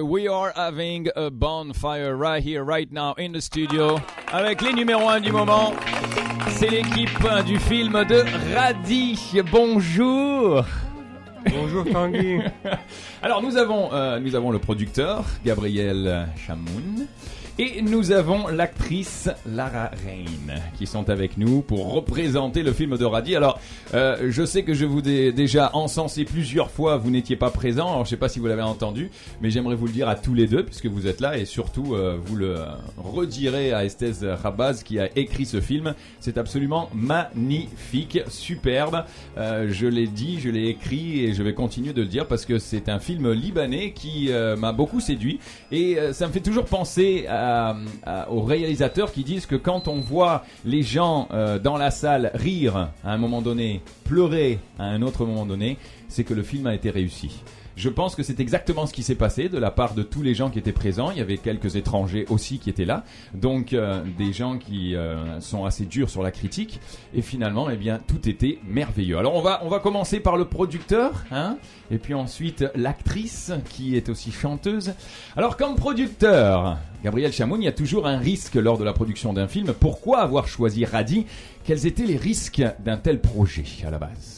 We are having a bonfire right here, right now, in the studio, avec les numéros 1 du moment. C'est l'équipe du film de Radi. Bonjour. Bonjour Tanguy. Alors nous avons, euh, nous avons le producteur Gabriel Chamoun. Et nous avons l'actrice Lara Rain qui sont avec nous pour représenter le film de Radi. Alors, euh, je sais que je vous ai déjà encensé plusieurs fois, vous n'étiez pas présent, alors je sais pas si vous l'avez entendu, mais j'aimerais vous le dire à tous les deux puisque vous êtes là et surtout euh, vous le redirez à Estes Rabaz qui a écrit ce film. C'est absolument magnifique, superbe. Euh, je l'ai dit, je l'ai écrit et je vais continuer de le dire parce que c'est un film libanais qui euh, m'a beaucoup séduit et euh, ça me fait toujours penser à aux réalisateurs qui disent que quand on voit les gens euh, dans la salle rire à un moment donné, pleurer à un autre moment donné, c'est que le film a été réussi. Je pense que c'est exactement ce qui s'est passé de la part de tous les gens qui étaient présents. Il y avait quelques étrangers aussi qui étaient là, donc euh, des gens qui euh, sont assez durs sur la critique. Et finalement, eh bien, tout était merveilleux. Alors on va on va commencer par le producteur, hein, et puis ensuite l'actrice qui est aussi chanteuse. Alors comme producteur, Gabriel Chamoun, il y a toujours un risque lors de la production d'un film. Pourquoi avoir choisi Radi Quels étaient les risques d'un tel projet à la base?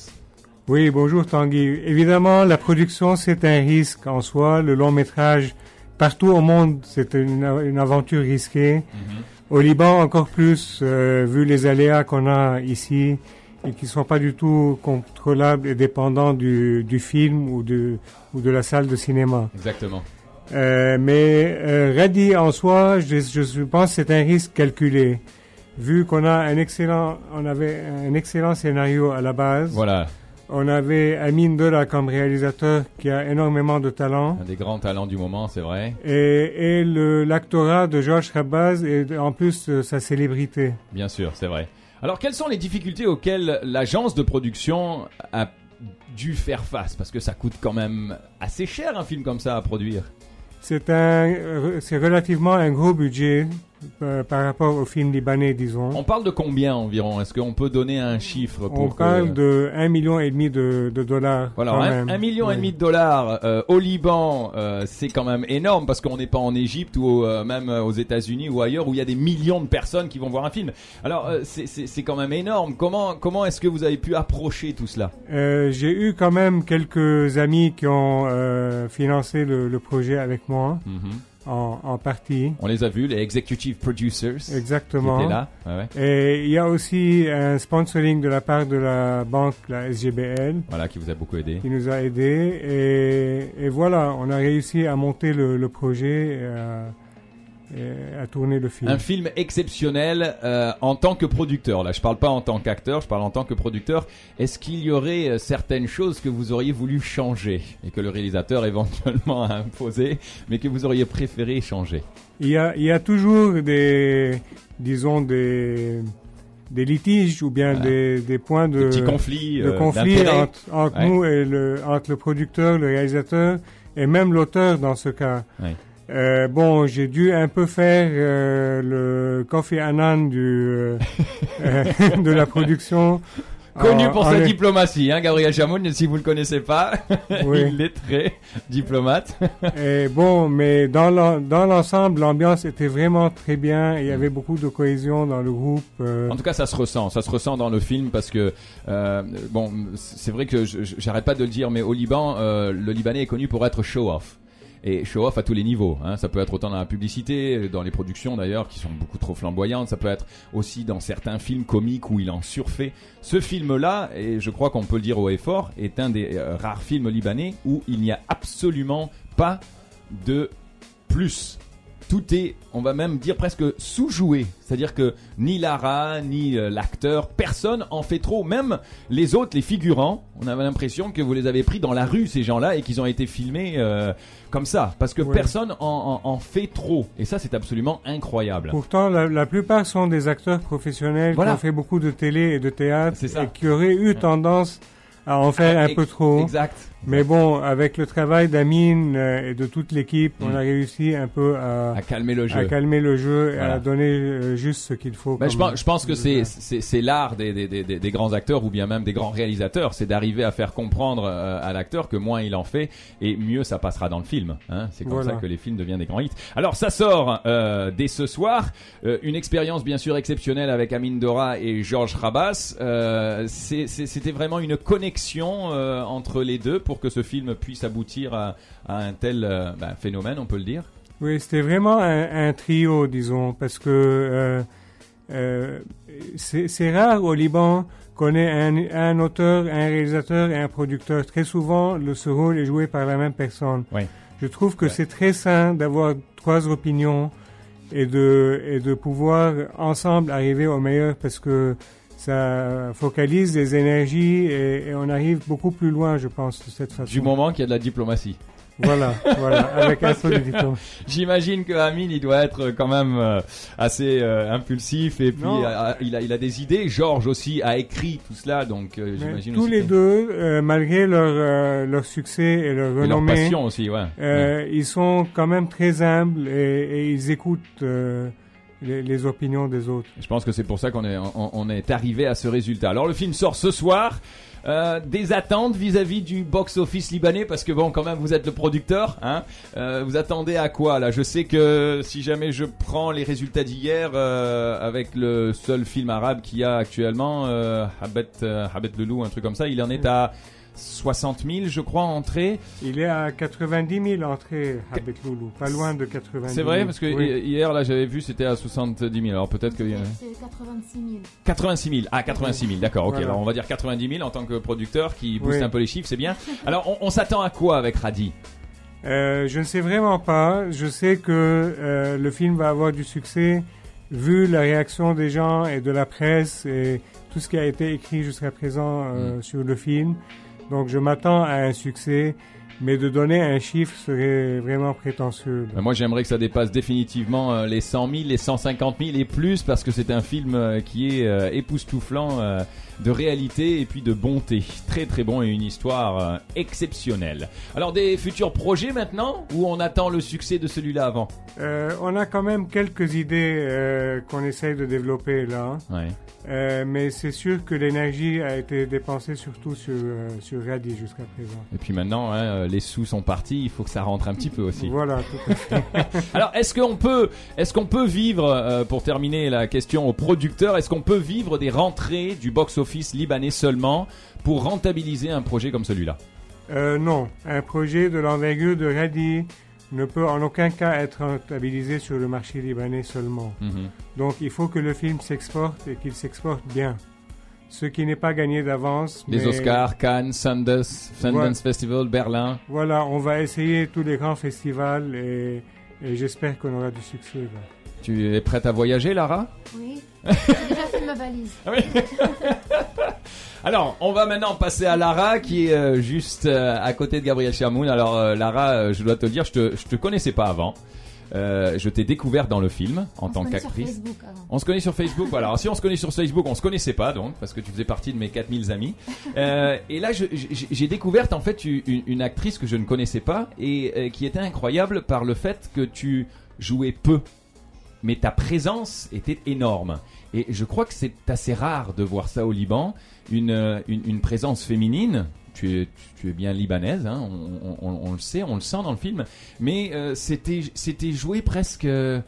Oui, bonjour Tanguy. Évidemment, la production, c'est un risque en soi. Le long métrage, partout au monde, c'est une, une, aventure risquée. Mm -hmm. Au Liban, encore plus, euh, vu les aléas qu'on a ici et qui sont pas du tout contrôlables et dépendants du, du film ou de, ou de la salle de cinéma. Exactement. Euh, mais euh, Radi en soi, je, je pense c'est un risque calculé. Vu qu'on a un excellent, on avait un excellent scénario à la base. Voilà. On avait Amin Dola comme réalisateur qui a énormément de talent. Un des grands talents du moment, c'est vrai. Et, et l'actorat de Georges Rabaz et en plus euh, sa célébrité. Bien sûr, c'est vrai. Alors, quelles sont les difficultés auxquelles l'agence de production a dû faire face? Parce que ça coûte quand même assez cher un film comme ça à produire. C'est un, c'est relativement un gros budget euh, par rapport au film libanais, disons. On parle de combien environ? Est-ce qu'on peut donner un chiffre pour On parle de un million et demi de, de dollars. Voilà, un, un, million oui. et demi de dollars euh, au Liban, euh, c'est quand même énorme parce qu'on n'est pas en Égypte ou même aux États-Unis ou ailleurs où il y a des millions de personnes qui vont voir un film. Alors c'est quand même énorme. Comment comment est-ce que vous avez pu approcher tout cela? J'ai eu quand même quelques amis qui ont financé le, le, projet avec moi. Mm -hmm. En, en, partie. On les a vus, les executive producers. Exactement. Qui étaient là. Ouais, ouais. Et il y a aussi un sponsoring de la part de la banque, la SGBL. Voilà, qui vous a beaucoup aidé. Qui nous a aidé. Et, et voilà, on a réussi à monter le, le projet. Et à, et à tourner le film. Un film exceptionnel euh, en tant que producteur. Là, je parle pas en tant qu'acteur, je parle en tant que producteur. Est-ce qu'il y aurait euh, certaines choses que vous auriez voulu changer et que le réalisateur éventuellement a imposé, mais que vous auriez préféré changer? Il y a, il y a toujours des, disons des des litiges ou bien Voilà. des, des points de, Des petits conflits, de euh, conflit d'intérêts. entre, entre Ouais. nous et le, entre le producteur, le réalisateur et même l'auteur dans ce cas. Ouais. Euh, bon, j'ai dû un peu faire euh, le Kofi Annan du, euh, de la production. Connu En- pour en sa diplomatie, hein, Gabriel Chamoun, si vous le connaissez pas, Oui. il est très diplomate. Et bon, mais dans l'en- dans l'ensemble, l'ambiance était vraiment très bien. Il y avait beaucoup de cohésion dans le groupe. euh, En tout cas, ça se ressent, ça se ressent dans le film parce que euh, bon, c'est vrai que j'arrête pas de le dire, mais au Liban, euh, le Libanais est connu pour être show-off. Et show-off à tous les niveaux. Hein. Ça peut être autant dans la publicité, dans les productions d'ailleurs, qui sont beaucoup trop flamboyantes. Ça peut être aussi dans certains films comiques où il en surfait. Ce film-là, et je crois qu'on peut le dire haut et fort, est un des euh, rares films libanais où il n'y a absolument pas de plus. Tout est, on va même dire presque sous-joué. C'est-à-dire que ni Lara, ni euh, l'acteur, personne en fait trop. Même les autres, les figurants, on avait l'impression que vous les avez pris dans la rue, ces gens-là, et qu'ils ont été filmés euh, comme ça. Parce que Ouais. personne en, en- en fait trop. Et ça, c'est absolument incroyable. Pourtant, la, la plupart sont des acteurs professionnels Voilà. qui ont fait beaucoup de télé et de théâtre et qui auraient eu tendance à en faire un peu trop. Exact. Mais bon, avec le travail d'Amine euh, et de toute l'équipe, Mm. on a réussi un peu à, À calmer le à jeu. calmer le jeu et Voilà. à donner euh, juste ce qu'il faut. Bah, je, pense, je pense que c'est c'est c'est l'art des, des, des, des grands acteurs ou bien même des grands réalisateurs, c'est d'arriver à faire comprendre euh, à l'acteur que moins il en fait et mieux ça passera dans le film. Hein. C'est comme Voilà. ça que les films deviennent des grands hits. Alors ça sort euh, dès ce soir, Euh, une expérience bien sûr exceptionnelle avec Amin Dora et Georges Rabas. Euh, C'était vraiment une connexion euh, entre les deux pour que ce film puisse aboutir à, à un tel euh, bah, phénomène, on peut le dire? Oui, c'était vraiment un, un trio, disons, parce que euh, c'est c'est rare au Liban qu'on ait un, un auteur, un réalisateur et un producteur. Très souvent, le ce rôle est joué par la même personne. Oui. Je trouve que Ouais. c'est très sain d'avoir trois opinions et de, et de pouvoir ensemble arriver au meilleur parce que ça focalise les énergies et, et on arrive beaucoup plus loin, je pense, de cette façon. Du moment qu'il y a de la diplomatie. Voilà, voilà, avec un peu de diplôme. J'imagine que Amin, il doit être quand même euh, assez euh, impulsif et puis euh, il, a, il a des idées. Georges aussi a écrit tout cela, donc euh, j'imagine tous aussi les que- deux, euh, malgré leur, leur succès et leur et leur renommée, passion aussi, ouais. ils sont quand même très humbles et, et ils écoutent les, les opinions des autres. Je pense que c'est pour ça qu'on est, on, on est arrivé à ce résultat. Alors le film sort ce soir. Euh, des attentes vis-à-vis du box-office libanais parce que bon quand même vous êtes le producteur hein Euh, vous attendez à quoi là? Je sais que si jamais je prends les résultats d'hier euh, avec le seul film arabe qu'il y a actuellement euh, Habet euh, Habet le loup un truc comme ça il en est à 60 000 je crois entrée Il est à 90 000 entrées, Habet Loulou, pas loin de 90 000. c'est vrai parce que Oui. hier là j'avais vu c'était à 70 000 alors peut-être que C'est 86 000. 86 000. Ah, 86 000, d'accord, ok. Voilà. Alors on va dire 90 000 en tant que producteur qui booste Oui. un peu les chiffres, c'est bien. Alors on, on s'attend à quoi avec Radi? Euh, je ne sais vraiment pas. Je sais que euh, le film va avoir du succès vu la réaction des gens et de la presse et tout ce qui a été écrit jusqu'à présent euh, Mm. sur le film. Donc je m'attends à un succès, mais de donner un chiffre serait vraiment prétentieux. Ben, Moi j'aimerais que ça dépasse définitivement euh, les 100 000, les 150 000 et plus parce que c'est un film euh, qui est euh, époustouflant de réalité et puis de bonté. Très très bon et une histoire exceptionnelle. Alors des futurs projets maintenant ou on attend le succès de celui-là avant? On a quand même quelques idées qu'on essaye de développer là. Ouais. Euh, mais c'est sûr que l'énergie a été dépensée surtout sur, euh, sur jusqu'à présent. Et puis maintenant, hein, les sous sont partis, il faut que ça rentre un petit peu aussi. Voilà, tout à fait. Alors, est-ce qu'on peut, est-ce qu'on peut vivre, euh, pour terminer la question aux producteurs, est-ce qu'on peut vivre des rentrées du box-office libanais seulement pour rentabiliser un projet comme celui-là? Euh, non, un projet de l'envergure de Radi ne peut en aucun cas être rentabilisé sur le marché libanais seulement. Mhm. Donc il faut que le film s'exporte et qu'il s'exporte bien. Ce qui n'est pas gagné d'avance. Les mais Oscars, Cannes, Sundance, Sundance. Festival, Berlin. Voilà, on va essayer tous les grands festivals et, et j'espère qu'on aura du succès. là. Tu es prête à voyager, Lara? Oui. J'ai déjà fait ma valise. Ah oui. Alors, on va maintenant passer à Lara qui est euh, juste euh, à côté de Gabriel Chamoun. Alors, euh, Lara, euh, je dois te le dire, je te, je te connaissais pas avant. Euh, je t'ai découvert dans le film en On tant qu'actrice. On se connaît sur Facebook, voilà. Alors, si on se connaît sur Facebook, on se connaissait pas donc, parce que tu faisais partie de mes 4000 amis. Euh, et là, j'ai découvert en fait une, une actrice que je ne connaissais pas et euh, qui était incroyable par le fait que tu jouais peu, mais ta présence était énorme. Et je crois que c'est assez rare de voir ça au Liban, une, une, une présence féminine. Tu es, tu es bien libanaise, hein, on, le sait, on le sent dans le film, mais euh, c'était c'était joué presque. euh,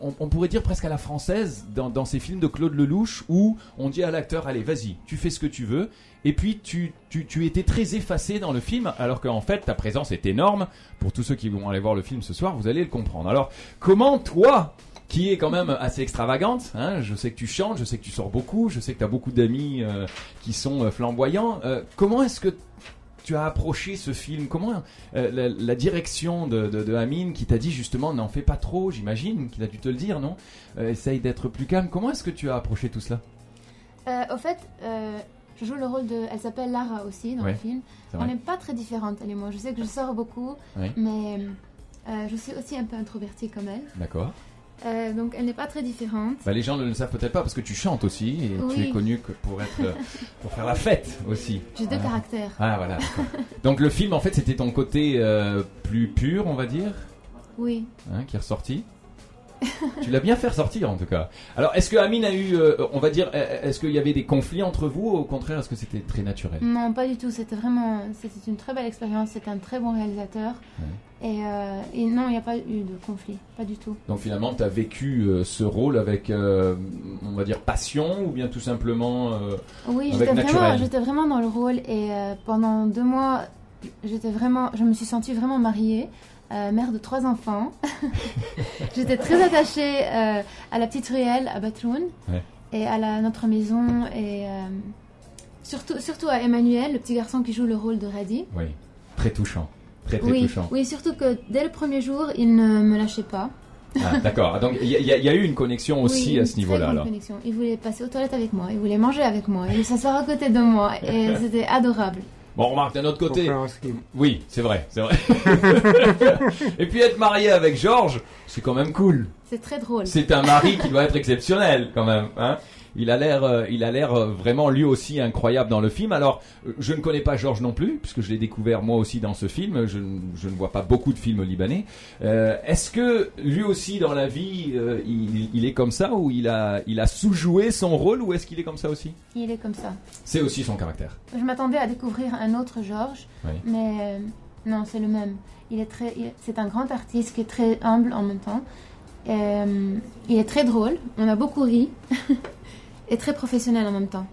on, on pourrait dire presque à la française dans, dans ces films de Claude Lelouch où on dit à l'acteur allez vas-y tu fais ce que tu veux. Et puis tu, tu, tu étais très effacé dans le film alors qu'en fait ta présence est énorme. Pour tous ceux qui vont aller voir le film ce soir vous allez le comprendre. Alors comment toi qui est quand même assez extravagante, hein, je sais que tu chantes, je sais que tu sors beaucoup, je sais que tu as beaucoup d'amis euh, qui sont euh, flamboyants. Euh, comment est-ce que tu as approché ce film? Comment euh, la, la direction de, de, de Amine qui t'a dit justement n'en fais pas trop, j'imagine qu'il a dû te le dire, non? Essaye d'être plus calme. Comment est-ce que tu as approché tout cela? Au fait, je joue le rôle de. Elle s'appelle Lara aussi dans Ouais, le film. On n'est pas très différentes, elle et moi. Je sais que je sors beaucoup, Ouais. mais euh, je suis aussi un peu introvertie comme elle. D'accord. Euh, donc elle n'est pas très différente. Bah, les gens ne le savent peut-être pas parce que tu chantes aussi et tu es connu que pour être euh, pour faire la fête aussi. J'ai deux caractères. Ah voilà. Donc le film en fait c'était ton côté euh, plus pur on va dire? Oui. hein, qui est ressorti? Tu l'as bien fait ressortir en tout cas. Alors est-ce que Amine a eu euh, on va dire euh, est-ce qu'il y avait des conflits entre vous ou au contraire est-ce que c'était très naturel? Non, pas du tout. C'était vraiment, c'était une très belle expérience. C'était un très bon réalisateur. Et, euh, et non, il n'y a pas eu de conflit, pas du tout. Donc finalement tu as vécu euh, ce rôle avec euh, on va dire passion ou bien tout simplement euh, Oui, j'étais vraiment, j'étais vraiment dans le rôle et euh, pendant deux mois, j'étais vraiment, je me suis sentie vraiment mariée, euh, mère de trois enfants. j'étais très attachée euh, à la petite ruelle à Batroun Ouais. et à la, notre maison et euh, surtout, surtout à Emmanuel, le petit garçon qui joue le rôle de Radi. oui très touchant très très Oui, touchant. oui, surtout que dès le premier jour, il ne me lâchait pas. Ah, D'accord donc il y, a- y y eu une connexion aussi Oui, à ce niveau-là grande alors. connexion. Il voulait passer aux toilettes avec moi, il voulait manger avec moi, il voulait s'asseoir à côté de moi et c'était adorable. Bon remarque d'un autre côté. Oui, c'est vrai, c'est vrai. Et puis être marié avec Georges, c'est quand même cool. C'est très drôle. C'est un mari qui doit être exceptionnel quand même. Hein il a l'air, euh, il a l'air euh, vraiment lui aussi incroyable dans le film. Alors, euh, je ne connais pas Georges non plus, puisque je l'ai découvert moi aussi dans ce film. Je, ne- je ne vois pas beaucoup de films libanais. Euh, Est-ce que lui aussi dans la vie, euh, il, il est comme ça ou il a, il a sous-joué son rôle ou est-ce qu'il est comme ça aussi? Il est comme ça. C'est aussi son caractère. Je m'attendais à découvrir un autre Georges, Oui. mais non, c'est le même. Il est très, c'est un grand artiste qui est très humble en même temps. Euh, il est très drôle. On a beaucoup ri et très professionnel en même temps.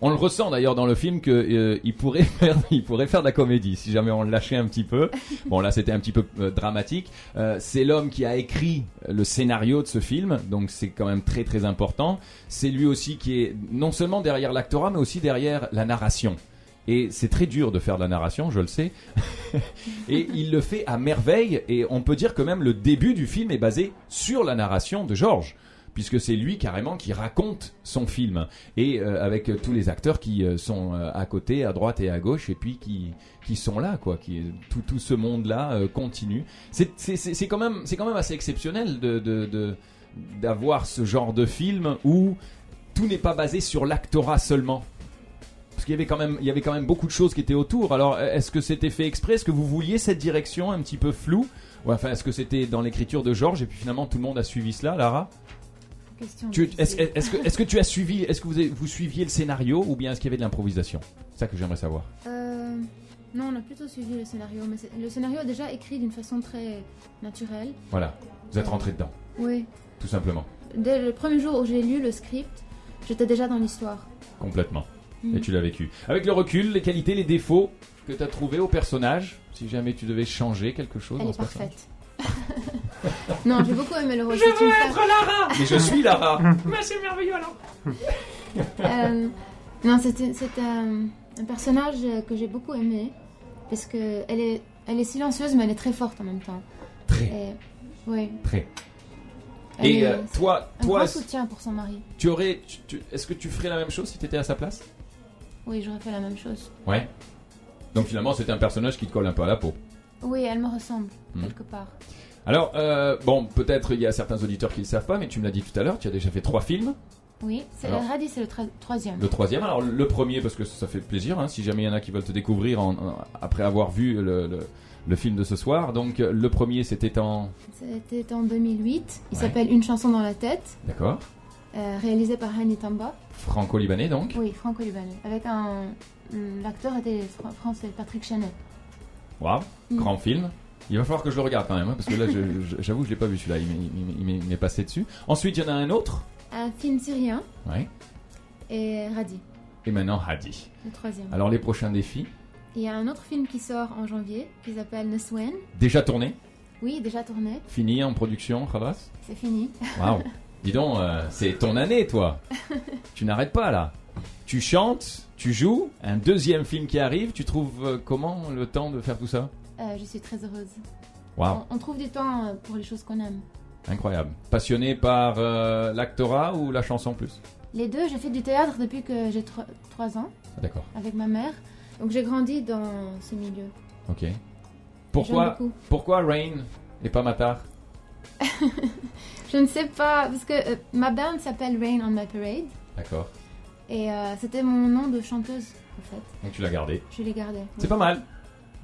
On le ressent d'ailleurs dans le film que euh, il pourrait faire, il pourrait faire de la comédie si jamais on le lâchait un petit peu. Bon là c'était un petit peu euh, dramatique. Euh, c'est l'homme qui a écrit le scénario de ce film, donc c'est quand même très très important. C'est lui aussi qui est non seulement derrière l'actorat mais aussi derrière la narration. Et c'est très dur de faire de la narration, je le sais. et il le fait à merveille. Et on peut dire que même le début du film est basé sur la narration de Georges puisque c'est lui carrément qui raconte son film et euh, avec tous les acteurs qui euh, sont euh, à côté, à droite et à gauche et puis qui qui sont là quoi, qui tout tout ce monde là continue. C'est c'est quand même c'est quand même assez exceptionnel de de de- d'avoir ce genre de film où tout n'est pas basé sur l'actorat seulement. Parce qu'il y avait quand même, il y avait quand même beaucoup de choses qui étaient autour. Alors, est-ce que c'était fait exprès? Est-ce que vous vouliez cette direction un petit peu floue? Ou enfin, est-ce que c'était dans l'écriture de Georges et puis finalement tout le monde a suivi cela, Lara? Question est-ce, que, tu as suivi, est-ce que vous, avez- vous suiviez le scénario ou bien est-ce qu'il y avait de l'improvisation? C'est ça que j'aimerais savoir. Euh, non, on a plutôt suivi le scénario, mais le scénario est déjà écrit d'une façon très naturelle. Voilà, vous êtes rentré dedans, Oui. tout simplement, Dès le premier jour où j'ai lu le script, j'étais déjà dans l'histoire. complètement. Et tu l'as vécu. Avec le recul, les qualités, les défauts que tu as trouvés au personnage, si jamais tu devais changer quelque chose Elle dans est ce personnage. Non, j'ai beaucoup aimé le rôle. Je veux être Lara Mais je suis Lara Mais c'est merveilleux alors. Euh, non, c'était c'était un, personnage que j'ai beaucoup aimé parce que elle est, elle est silencieuse mais elle est très forte en même temps. Très, Et, oui. très. elle Et est- euh, toi, un toi, grand soutien pour son mari. tu aurais, tu- tu- est-ce que tu ferais la même chose si tu étais à sa place? Oui, j'aurais fait la même chose. Ouais. Donc finalement, c'est un personnage qui te colle un peu à la peau. Oui, elle me ressemble Mhm. quelque part. Alors, euh, bon, peut-être il y a certains auditeurs qui ne le savent pas, mais tu me l'as dit tout à l'heure, tu as déjà fait trois films. Oui, c'est Alors- Radis, c'est le tra- troisième. Le troisième, alors le premier, parce que ça fait plaisir, hein, si jamais il y en a qui veulent te découvrir en- en- après avoir vu le, le- le film de ce soir. Donc euh, le premier, c'était en... C'était en 2008. Il Ouais. s'appelle Une chanson dans la tête, D'accord. euh, réalisé par Hani Tamba. Franco-libanais, donc. Oui, franco-libanais. Avec un. L'acteur était fr- français, Patrick Chenet. Waouh, Mm. grand film. Il va falloir que je le regarde quand même, hein, parce que là, j'avoue, je l'ai pas vu celui-là, il m'est- passé dessus. Ensuite, il y en a un autre. Un film syrien Ouais. et Radi, Et maintenant, Hadi. le troisième. Alors les prochains défis, Il y a un autre film qui sort en janvier qui s'appelle Neswen. déjà tourné, Oui, déjà tourné, fini en production, Khavas c'est fini. Waouh Dis donc, euh, c'est ton année, toi. tu n'arrêtes pas là. Tu chantes, tu joues, un deuxième film qui arrive. Tu trouves euh, comment le temps de faire tout ça? Euh, je suis très heureuse. On, on trouve du temps euh, pour les choses qu'on aime. incroyable. Passionné par euh, l'actorat ou la chanson plus? Les deux, j'ai fait du théâtre depuis que j'ai 3 ans Ah, D'accord, avec ma mère. Donc j'ai grandi dans ce milieu. ok. Pourquoi, pourquoi Rain et pas Matar? Je ne sais pas, parce que euh, ma band s'appelle Rain on My Parade. D'accord. Et c'était mon nom de chanteuse, en fait. Donc tu l'as gardé. Je l'ai gardé. C'est pas mal.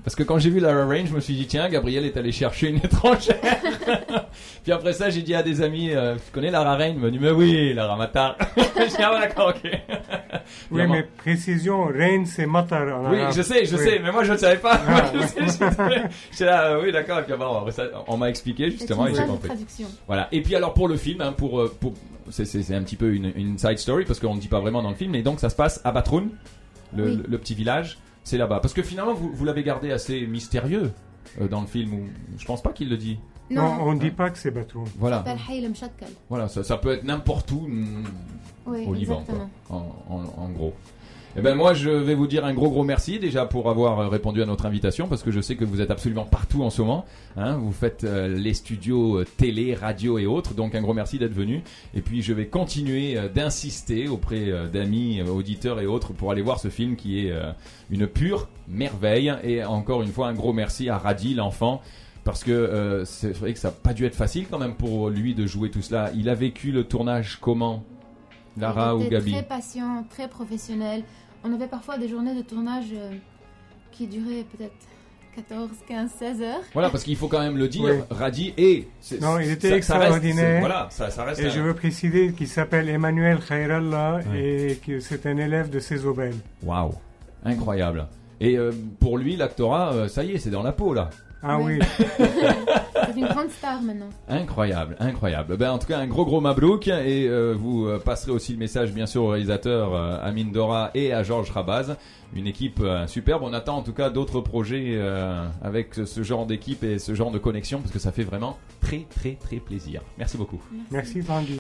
Parce que quand j'ai vu Lara Rain, je me suis dit, tiens, Gabriel est allé chercher une étrangère. Puis après ça, j'ai dit à des amis, euh, tu connais Lara Rain Il m'a dit, mais oui, Lara Matar. j'ai dit, ah, d'accord, ok. Oui, Vraiment. mais précision, Reine, c'est Matar en Oui, arabe. je sais, je Oui. sais, mais moi je ne savais pas. Ah, je sais, j'étais- là, euh, oui, d'accord. Et puis bon, après ça, on m'a expliqué justement et j'ai compris. traduction. Voilà. Et puis alors pour le film, hein, pour, euh, pour c'est, un petit peu une, une side story parce qu'on ne dit pas vraiment dans le film, mais donc ça se passe à Batroun, le, Oui. le- le petit village, c'est là-bas. Parce que finalement vous, vous l'avez gardé assez mystérieux euh, dans le film. Où, je pense pas qu'il le dit. Non, Non, on ne dit pas que c'est Batou. Voilà. Voilà, ça, ça peut être n'importe où mm, Oui, au Liban, quoi, en, en- en gros. Eh ben moi, je vais vous dire un gros gros merci déjà pour avoir euh, répondu à notre invitation parce que je sais que vous êtes absolument partout en ce moment. Hein, vous faites euh, les studios euh, télé, radio et autres, donc un gros merci d'être venu. Et puis je vais continuer euh, d'insister auprès d'amis, auditeurs et autres pour aller voir ce film qui est une pure merveille. Et encore une fois, un gros merci à Radi, l'enfant. Parce que euh, c'est vrai que ça n'a pas dû être facile quand même pour lui de jouer tout cela. Il a vécu le tournage comment Lara Il ou Gabi Très patient, très professionnel. On avait parfois des journées de tournage euh, qui duraient peut-être 14, 15, 16 heures. Voilà, parce qu'il faut quand même le dire, Oui. Radi est. c'est- Non, il était ça- ça reste- extraordinaire. c'est- voilà, ça, ça reste. Et un- je veux préciser qu'il s'appelle Emmanuel Khairallah et que c'est un élève de Cézobel. Waouh, incroyable. Et euh, pour lui, l'actorat, euh, ça y est, c'est dans la peau là. Ah Oui. oui, C'est une grande star maintenant. Incroyable, incroyable. Ben, en tout cas, un gros gros mabrouk et euh, vous euh, passerez aussi le message bien sûr au réalisateur euh, Amin Dora et à Georges Rabaz, une équipe euh, superbe. On attend en tout cas d'autres projets euh, avec ce- genre d'équipe et ce genre de connexion parce que ça fait vraiment très très très plaisir. Merci beaucoup. merci Tanguy.